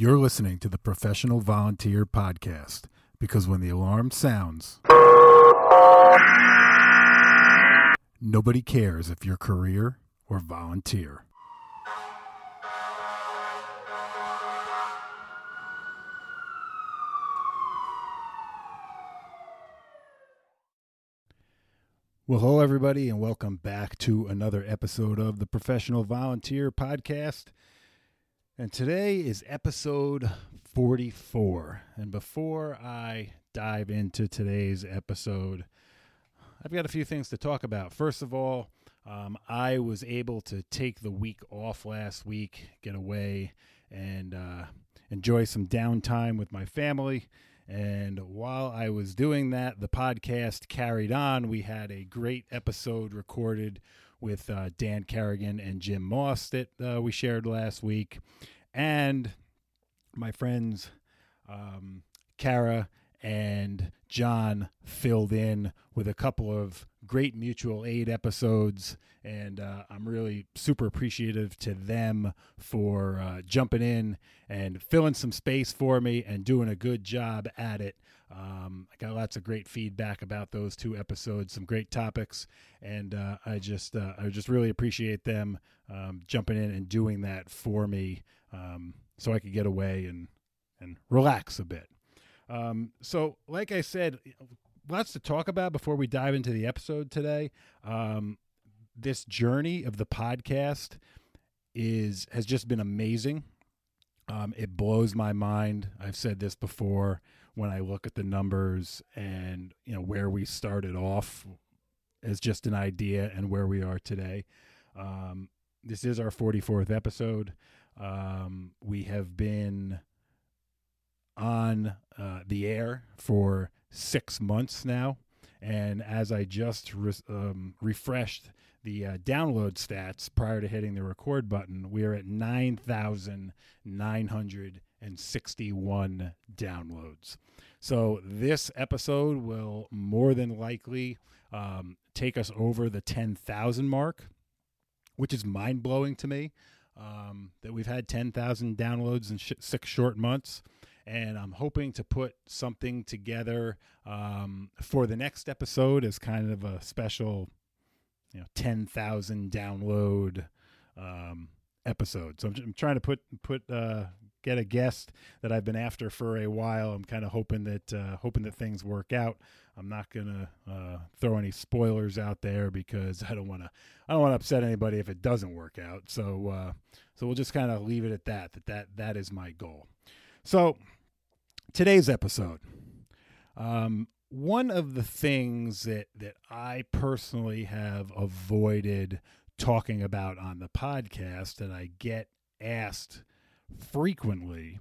You're listening to the Professional Volunteer Podcast because when the alarm sounds, nobody cares if you're career or volunteer. Well, hello, everybody, and welcome back to another episode of the Professional Volunteer Podcast. And today is episode 44. And before I dive into today's episode, I've got a few things to talk about. First of all, um, I was able to take the week off last week, get away, and uh, enjoy some downtime with my family. And while I was doing that, the podcast carried on. We had a great episode recorded with uh, Dan Kerrigan and Jim Moss that uh, we shared last week. And my friends, um, Kara and John, filled in with a couple of great mutual aid episodes. And uh, I'm really super appreciative to them for uh, jumping in and filling some space for me and doing a good job at it. Um, I got lots of great feedback about those two episodes, some great topics, and uh, I just uh, I just really appreciate them um, jumping in and doing that for me, um, so I could get away and and relax a bit. Um, so, like I said, lots to talk about before we dive into the episode today. Um, this journey of the podcast is has just been amazing. Um, it blows my mind. I've said this before when I look at the numbers and you know where we started off as just an idea and where we are today. Um, this is our 44th episode. Um, we have been on uh, the air for six months now. And as I just re- um, refreshed the uh, download stats prior to hitting the record button, we are at 9,961 downloads. So this episode will more than likely um, take us over the 10,000 mark, which is mind blowing to me um, that we've had 10,000 downloads in sh- six short months and I'm hoping to put something together um, for the next episode as kind of a special, you know, ten thousand download um, episode. So I'm, I'm, trying to put put uh, get a guest that I've been after for a while. I'm kind of hoping that uh, hoping that things work out. I'm not gonna uh, throw any spoilers out there because I don't want to I don't want to upset anybody if it doesn't work out. So uh, so we'll just kind of leave it at that. That that that is my goal. So today's episode. Um, one of the things that that I personally have avoided talking about on the podcast and I get asked frequently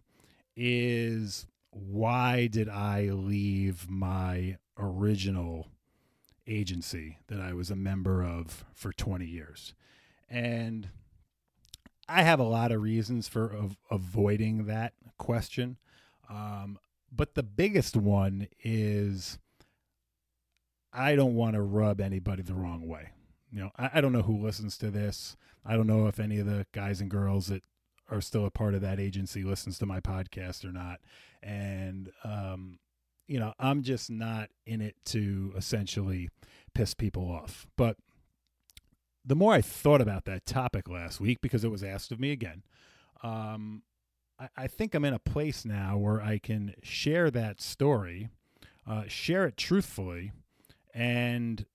is why did I leave my original agency that I was a member of for 20 years? And I have a lot of reasons for av- avoiding that question. Um, but the biggest one is I don't want to rub anybody the wrong way. You know, I, I, don't know who listens to this. I don't know if any of the guys and girls that are still a part of that agency listens to my podcast or not. And, um, you know, I'm just not in it to essentially piss people off. But the more I thought about that topic last week, because it was asked of me again, um, I, I think I'm in a place now where I can share that story, uh, share it truthfully, and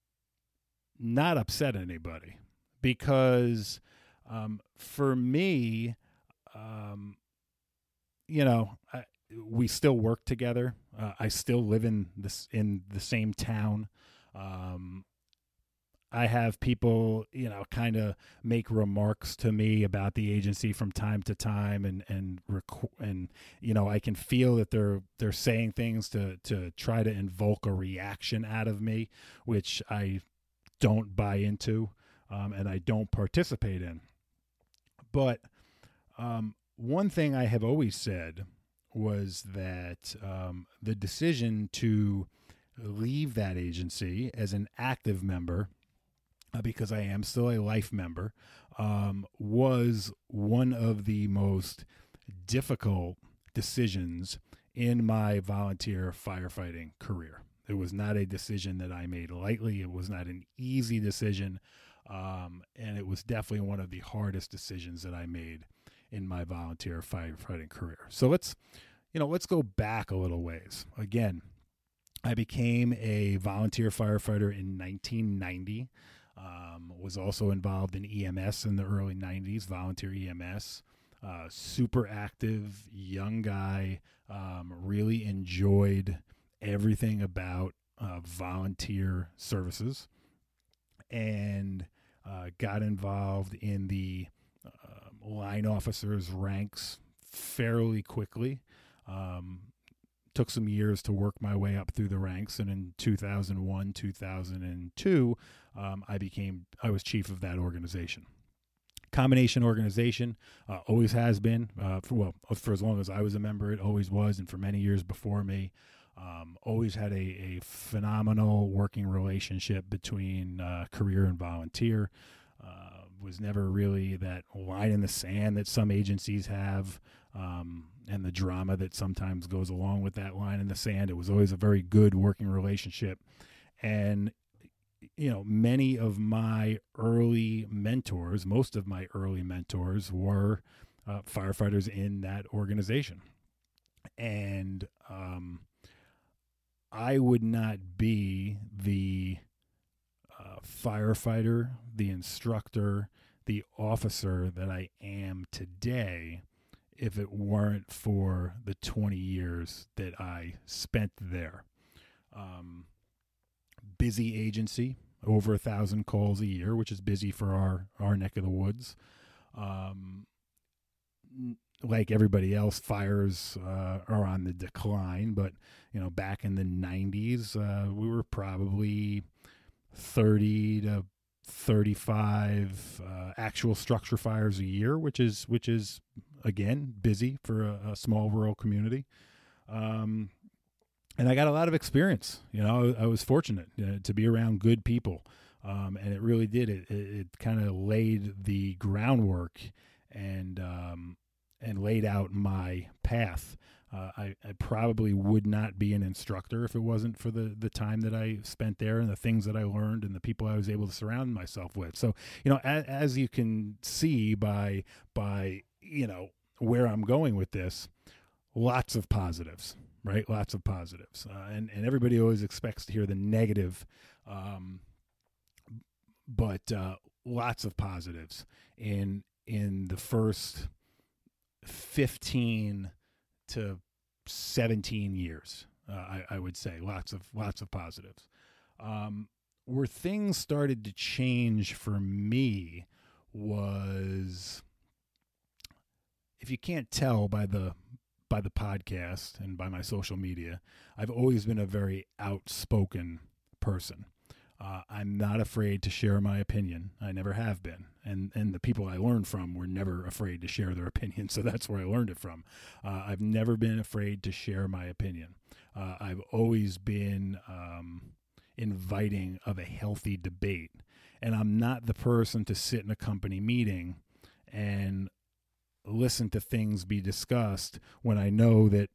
not upset anybody. Because um, for me, um, you know, I, we still work together. Uh, I still live in this in the same town. Um, I have people, you know, kind of make remarks to me about the agency from time to time, and and rec- and you know, I can feel that they're they're saying things to to try to invoke a reaction out of me, which I don't buy into, um, and I don't participate in. But um, one thing I have always said was that um, the decision to leave that agency as an active member uh, because I am still a life member, um, was one of the most difficult decisions in my volunteer firefighting career. It was not a decision that I made lightly. It was not an easy decision. Um, and it was definitely one of the hardest decisions that I made in my volunteer firefighting career. So let's, you know, let's go back a little ways. Again, I became a volunteer firefighter in 1990. Um, was also involved in EMS in the early 90s, volunteer EMS. Uh, super active, young guy. Um, really enjoyed everything about uh, volunteer services and uh, got involved in the uh, line officers' ranks fairly quickly. Um, took some years to work my way up through the ranks, and in 2001, 2002, um, I became I was chief of that organization. Combination organization uh, always has been uh, for well for as long as I was a member, it always was, and for many years before me. Um, always had a, a phenomenal working relationship between uh, career and volunteer. Uh, was never really that line in the sand that some agencies have, um, and the drama that sometimes goes along with that line in the sand. It was always a very good working relationship, and you know, many of my early mentors, most of my early mentors were uh, firefighters in that organization, and um, I would not be the firefighter, the instructor, the officer that I am today if it weren't for the 20 years that I spent there. Um, busy agency, over a thousand calls a year, which is busy for our, our neck of the woods. Um, like everybody else, fires uh, are on the decline. But you know, back in the '90s, uh, we were probably 30 to 35 uh, actual structure fires a year, which is which is again busy for a, a small rural community. Um, and I got a lot of experience. You know, I, I was fortunate uh, to be around good people, um, and it really did. It it, it kind of laid the groundwork and um, and laid out my path. Uh, I, I, probably would not be an instructor if it wasn't for the, the time that I spent there and the things that I learned and the people I was able to surround myself with. So, you know, as, as you can see by by you know where I'm going with this, lots of positives, right? Lots of positives, uh, and and everybody always expects to hear the negative, um, but uh, lots of positives in in the first 15 to 17 years. Uh, I, I, would say lots of lots of positives. Um, where things started to change for me was, if you can't tell by the by the podcast and by my social media, I've always been a very outspoken person. Uh, I'm not afraid to share my opinion. I never have been, and and the people I learned from were never afraid to share their opinion. So that's where I learned it from. Uh, I've never been afraid to share my opinion. Uh, I've always been um, inviting of a healthy debate, and I'm not the person to sit in a company meeting and listen to things be discussed when I know that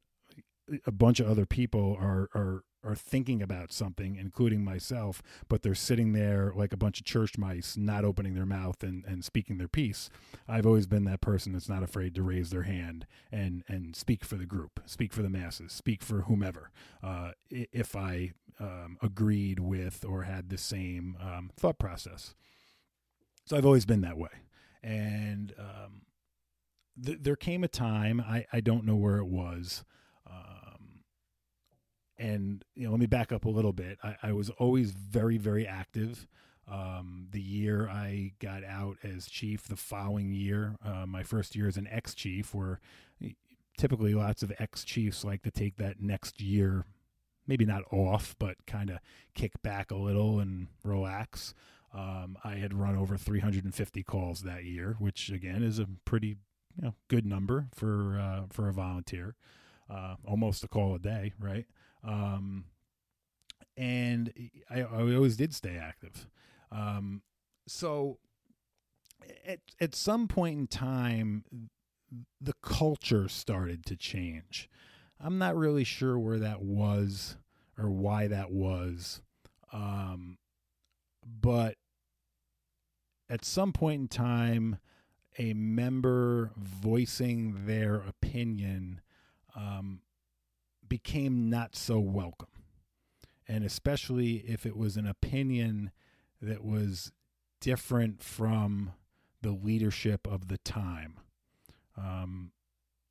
a bunch of other people are are are thinking about something, including myself, but they're sitting there like a bunch of church mice, not opening their mouth and, and speaking their piece. I've always been that person that's not afraid to raise their hand and, and speak for the group, speak for the masses, speak for whomever, uh, if I um, agreed with or had the same um, thought process. So I've always been that way. And um, th- there came a time, I, I don't know where it was. And you know, let me back up a little bit. I, I was always very, very active. Um, the year I got out as chief, the following year, uh, my first year as an ex chief, where typically lots of ex chiefs like to take that next year, maybe not off, but kind of kick back a little and relax. Um, I had run over 350 calls that year, which again is a pretty you know, good number for uh, for a volunteer, uh, almost a call a day, right? Um, and I, I always did stay active. Um, so at, at some point in time, the culture started to change. I'm not really sure where that was or why that was. Um, but at some point in time, a member voicing their opinion um, became not so welcome. And especially if it was an opinion that was different from the leadership of the time. Um,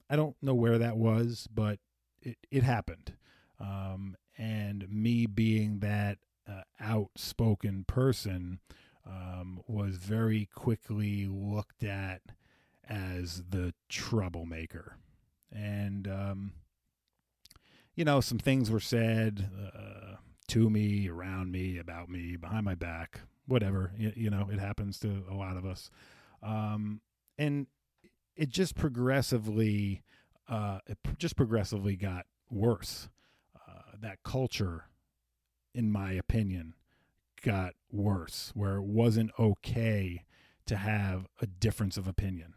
I don't know where that was, but it, it happened. Um, and me being that uh, outspoken person um, was very quickly looked at as the troublemaker. And, um, you know, some things were said uh, to me, around me, about me, behind my back, whatever. You, you know, it happens to a lot of us. Um, and it just progressively, uh, it just progressively got worse. Uh, that culture, in my opinion, got worse, where it wasn't okay to have a difference of opinion,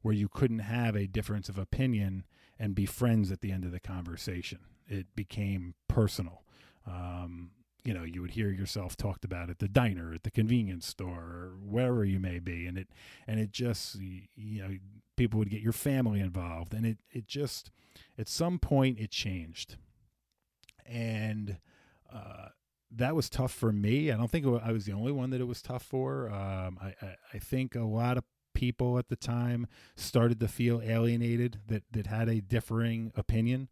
where you couldn't have a difference of opinion and be friends at the end of the conversation. It became personal. Um, you know, you would hear yourself talked about at the diner, at the convenience store, or wherever you may be, and it and it just you know people would get your family involved, and it it just at some point it changed, and uh, that was tough for me. I don't think I was the only one that it was tough for. Um, I, I, I think a lot of people at the time started to feel alienated that that had a differing opinion,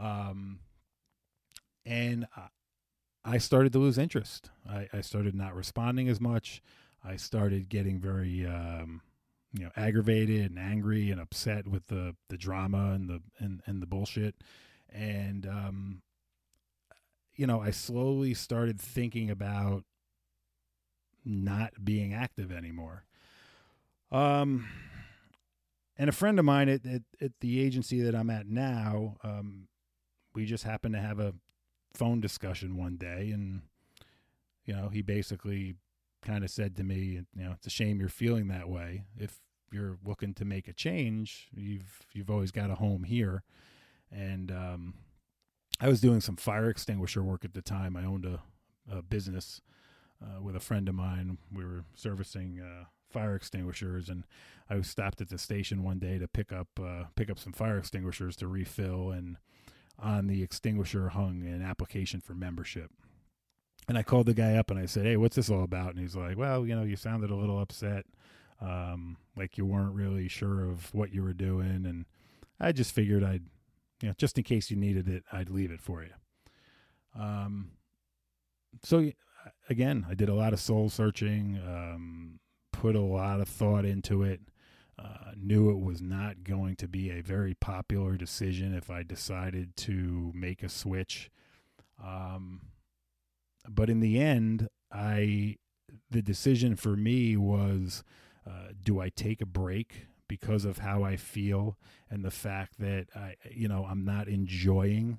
um, and I started to lose interest. I, I, started not responding as much. I started getting very um, you know aggravated and angry and upset with the the drama and the and, and the bullshit and um, you know, I slowly started thinking about not being active anymore. Um, and a friend of mine at, at, at the agency that I'm at now, um, we just happened to have a phone discussion one day, and you know, he basically kind of said to me, you know, it's a shame you're feeling that way. If you're looking to make a change, you've you've always got a home here, and um, I was doing some fire extinguisher work at the time. I owned a, a business uh, with a friend of mine. We were servicing uh, fire extinguishers, and I was stopped at the station one day to pick up uh, pick up some fire extinguishers to refill. And on the extinguisher hung an application for membership. And I called the guy up and I said, "Hey, what's this all about?" And he's like, "Well, you know, you sounded a little upset, um, like you weren't really sure of what you were doing." And I just figured I'd you know, just in case you needed it, I'd leave it for you. Um, so again, I did a lot of soul searching, um, put a lot of thought into it. Uh, knew it was not going to be a very popular decision if I decided to make a switch. Um, but in the end, I the decision for me was: uh, do I take a break because of how I feel and the fact that I, you know, I'm not enjoying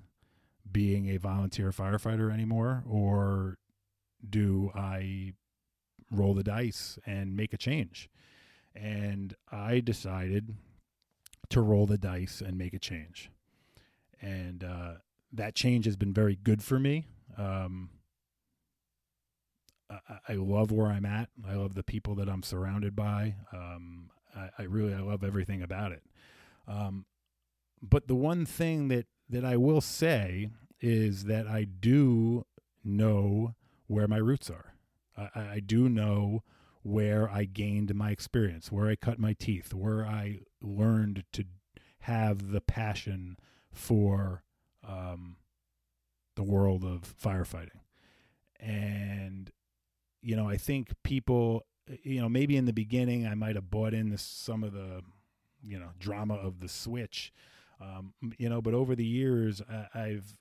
being a volunteer firefighter anymore, or do I roll the dice and make a change? And I decided to roll the dice and make a change. And uh, that change has been very good for me. Um, I, I, love where I'm at. I love the people that I'm surrounded by. Um, I, I really I love everything about it. Um, but the one thing that that I will say is that I do know where my roots are. I, I do know where I gained my experience, where I cut my teeth, where I learned to have the passion for um, the world of firefighting. And, you know, I think people you know, maybe in the beginning I might have bought into some of the, you know, drama of the switch, um, you know, but over the years I, have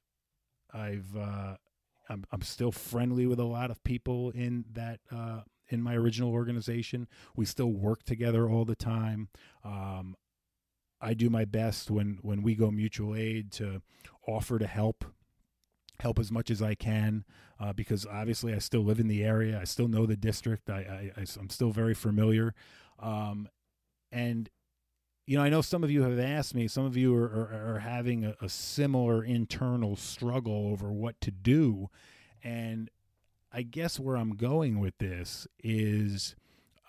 I've, uh, I'm, I'm still friendly with a lot of people in that, uh, in my original organization. We still work together all the time. Um, I do my best when, when we go mutual aid to offer to help help as much as I can uh, because obviously I still live in the area. I still know the district. I, I, am still very familiar. Um, and, you know, I know some of you have asked me, some of you are, are, are having a, a, similar internal struggle over what to do. And I guess where I'm going with this is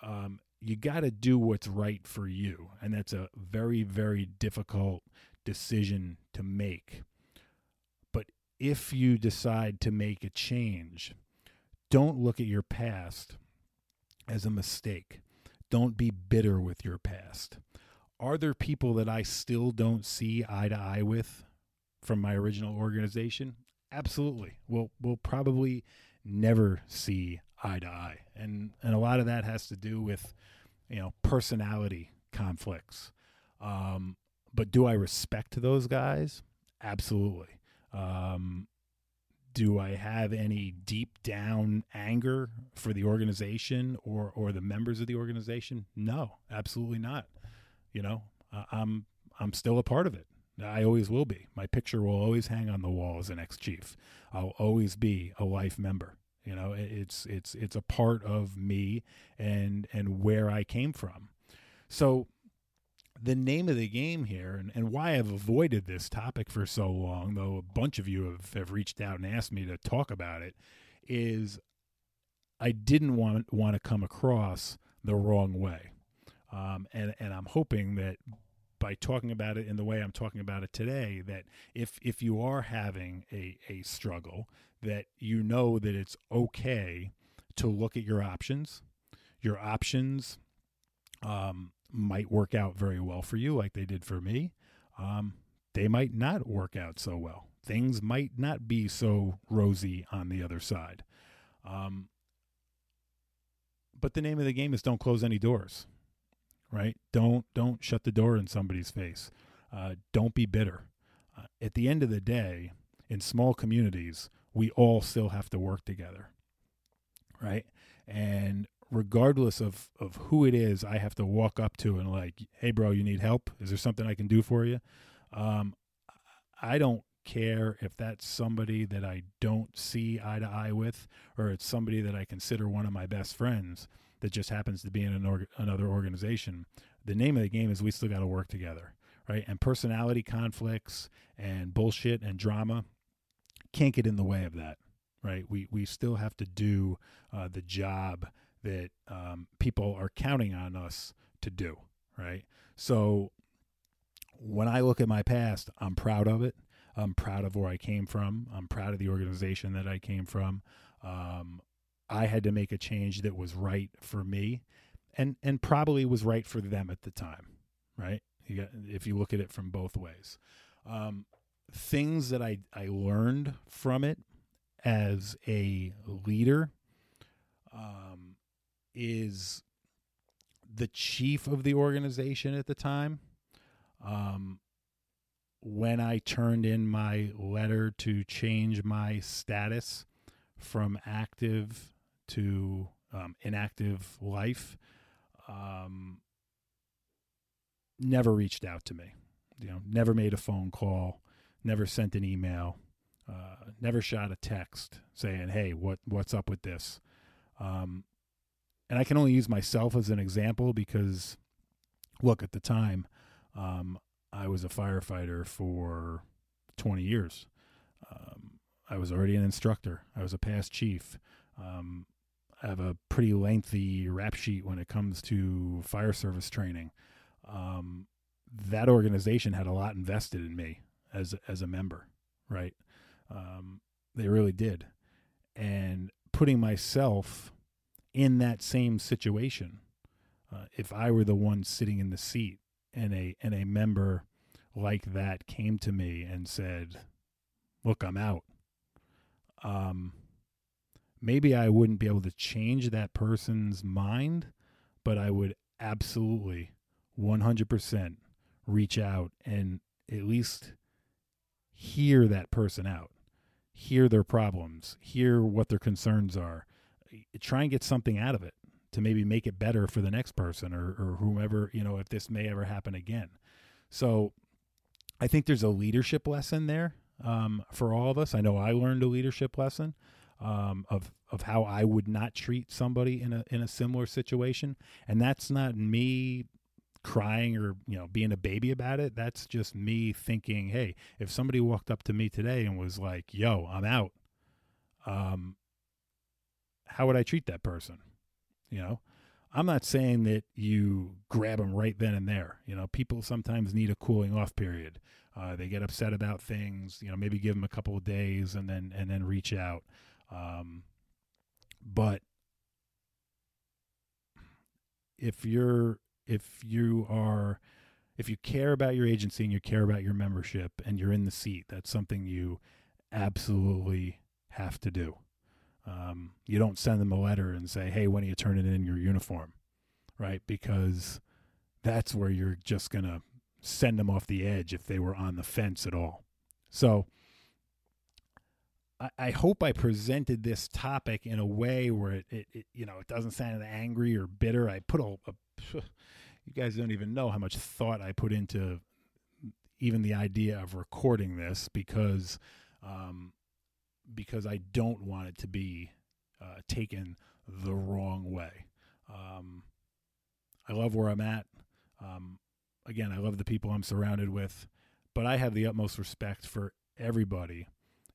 um, you got to do what's right for you. And that's a very, very difficult decision to make. But if you decide to make a change, don't look at your past as a mistake. Don't be bitter with your past are there people that I still don't see eye to eye with from my original organization? Absolutely. We'll we'll probably never see eye to eye. And and a lot of that has to do with, you know, personality conflicts. Um, but do I respect those guys? Absolutely. Um, do I have any deep down anger for the organization or or the members of the organization? No, absolutely not. You know, uh, I'm I'm still a part of it. I always will be. My picture will always hang on the wall as an ex chief. I'll always be a life member. You know, it's it's it's a part of me and and where I came from. So the name of the game here and, and why I've avoided this topic for so long, though a bunch of you have, have reached out and asked me to talk about it, is I didn't want want to come across the wrong way. Um, and and I'm hoping that by talking about it in the way I'm talking about it today, that if if you are having a a struggle, that you know that it's okay to look at your options. Your options um, might work out very well for you, like they did for me. Um, they might not work out so well. Things might not be so rosy on the other side. Um, but the name of the game is don't close any doors right? Don't don't shut the door in somebody's face. Uh, don't be bitter. Uh, at the end of the day, in small communities, we all still have to work together, right? And regardless of of who it is, I have to walk up to and like, hey, bro, you need help? Is there something I can do for you? Um, I don't care if that's somebody that I don't see eye to eye with, or it's somebody that I consider one of my best friends that just happens to be in an org- another organization. The name of the game is we still got to work together, right? And personality conflicts and bullshit and drama can't get in the way of that, right? We we still have to do uh, the job that um, people are counting on us to do, right? So when I look at my past, I'm proud of it. I'm proud of where I came from. I'm proud of the organization that I came from. Um, I had to make a change that was right for me and and probably was right for them at the time, right? You got, if you look at it from both ways. Um, things that I, I learned from it as a leader um, is the chief of the organization at the time. Um, when I turned in my letter to change my status from active to um, inactive life um, never reached out to me. You know, never made a phone call, never sent an email, uh, never shot a text saying, "Hey, what what's up with this?" Um, and I can only use myself as an example because, look, at the time, um, I was a firefighter for 20 years. Um, I was already an instructor. I was a past chief. Um, have a pretty lengthy rap sheet when it comes to fire service training. Um, that organization had a lot invested in me as as a member, right? Um, they really did, and putting myself in that same situation, uh, if I were the one sitting in the seat and a and a member like that came to me and said, "Look, I'm out," um, maybe I wouldn't be able to change that person's mind, but I would absolutely 100% reach out and at least hear that person out, hear their problems, hear what their concerns are, try and get something out of it to maybe make it better for the next person or, or whomever, you know, if this may ever happen again. So I think there's a leadership lesson there um, for all of us. I know I learned a leadership lesson um, of of how I would not treat somebody in a in a similar situation, and that's not me crying or you know being a baby about it. That's just me thinking hey if somebody walked up to me today and was like yo i'm out um how would i treat that person? You know? I'm not saying that you grab them right then and there. You know people sometimes need a cooling off period. Uh, they get upset about things you know maybe give them a couple of days and then and then reach out um, but if you're if you are if you care about your agency and you care about your membership and you're in the seat, that's something you absolutely have to do. Um, you don't send them a letter and say, "Hey, when are you turning in your uniform?" Right? Because that's where you're just gonna send them off the edge if they were on the fence at all. So I, I hope I presented this topic in a way where it, it, it, you know it doesn't sound angry or bitter. I put a, a you guys don't even know how much thought I put into even the idea of recording this because um, because I don't want it to be uh, taken the wrong way. Um, I love where I'm at. Um, again, I love the people I'm surrounded with, but I have the utmost respect for everybody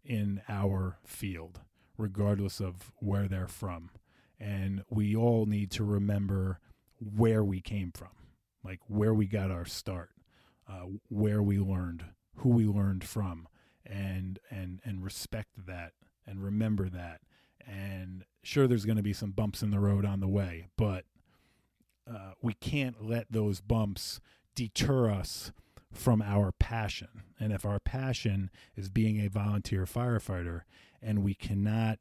in our field, regardless of where they're from. And we all need to remember where we came from, like where we got our start, uh, where we learned, who we learned from, and and and respect that and remember that. And sure, there's going to be some bumps in the road on the way, but uh, we can't let those bumps deter us from our passion. And if our passion is being a volunteer firefighter and we cannot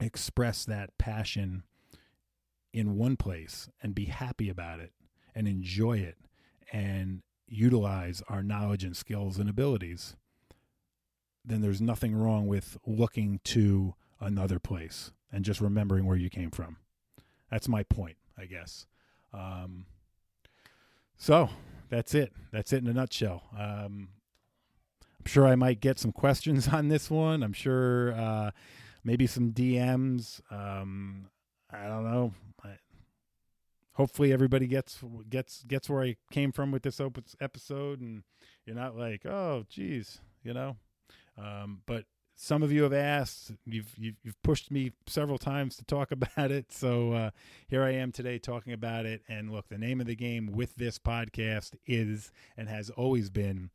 express that passion in one place and be happy about it and enjoy it and utilize our knowledge and skills and abilities, then there's nothing wrong with looking to another place and just remembering where you came from. That's my point, I guess. Um, so that's it. That's it in a nutshell. Um, I'm sure I might get some questions on this one. I'm sure uh, maybe some DMs. Um, I don't know. I, hopefully everybody gets gets gets where I came from with this episode, and you're not like, oh, geez, you know. Um, but some of you have asked. You've, you've, you've pushed me several times to talk about it. So uh, here I am today talking about it. And look, the name of the game with this podcast is and has always been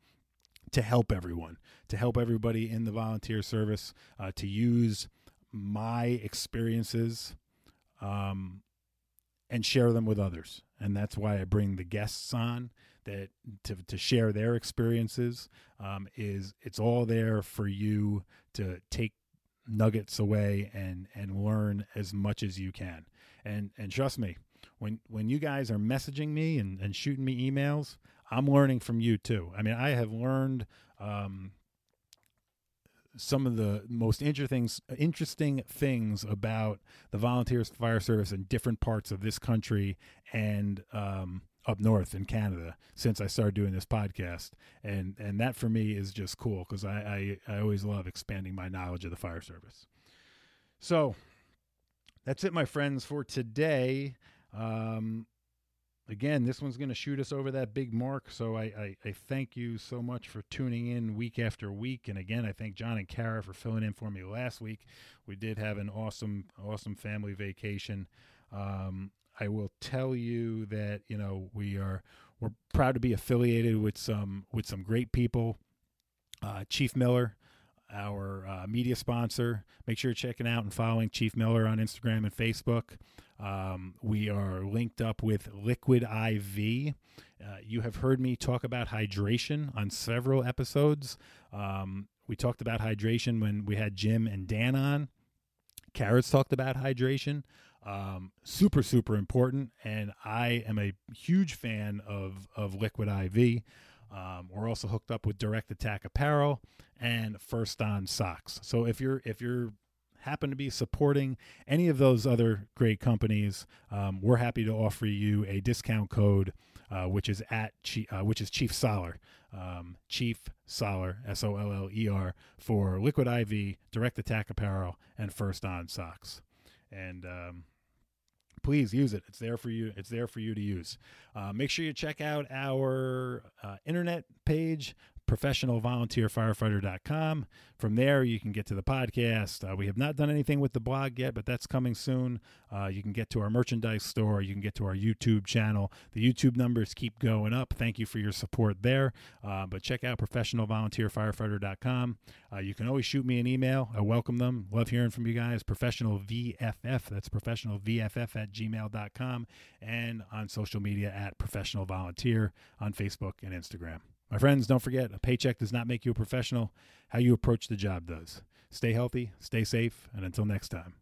to help everyone, to help everybody in the volunteer service, uh, to use my experiences um, and share them with others. And that's why I bring the guests on that to, to share their experiences um, is it's all there for you to take nuggets away and and learn as much as you can. And and trust me when when you guys are messaging me and, and shooting me emails i'm learning from you too. I mean i have learned um, some of the most interesting interesting things about the volunteers fire service in different parts of this country and um, up north in Canada since I started doing this podcast, and and that for me is just cool because I, I I always love expanding my knowledge of the fire service. So that's it, my friends, for today. Um, again, this one's going to shoot us over that big mark. So I, I, I, thank you so much for tuning in week after week. And again, I thank John and Kara for filling in for me last week. We did have an awesome, awesome family vacation. Um, I will tell you that you know we are we're proud to be affiliated with some with some great people. Uh, Chief Miller, our uh, media sponsor. Make sure you're checking out and following Chief Miller on Instagram and Facebook. Um, we are linked up with Liquid IV. Uh, you have heard me talk about hydration on several episodes. Um, we talked about hydration when we had Jim and Dan on. Kara's talked about hydration. Um, super, super important. And I am a huge fan of, of Liquid IV. Um, we're also hooked up with Direct Attack Apparel and First On Socks. So if you're if you're happen to be supporting any of those other great companies, um, we're happy to offer you a discount code, uh, which is at uh, which is Chief Soller, um, Chief Soller S O L L E R for Liquid IV, Direct Attack Apparel, and First On Socks. And um, please use it. It's there for you. It's there for you to use. Uh, make sure you check out our uh, internet page, professionalvolunteerfirefighter.com. From there, you can get to the podcast. Uh, we have not done anything with the blog yet, but that's coming soon. Uh, you can get to our merchandise store. You can get to our YouTube channel. The YouTube numbers keep going up. Thank you for your support there. Uh, but check out professionalvolunteerfirefighter.com. Uh, you can always shoot me an email. I welcome them. Love hearing from you guys. Professional VFF. That's professional VFF at gmail.com. And on social media at professional volunteer on Facebook and Instagram. My friends, don't forget a paycheck does not make you a professional. How you approach the job does. Stay healthy, stay safe, and until next time.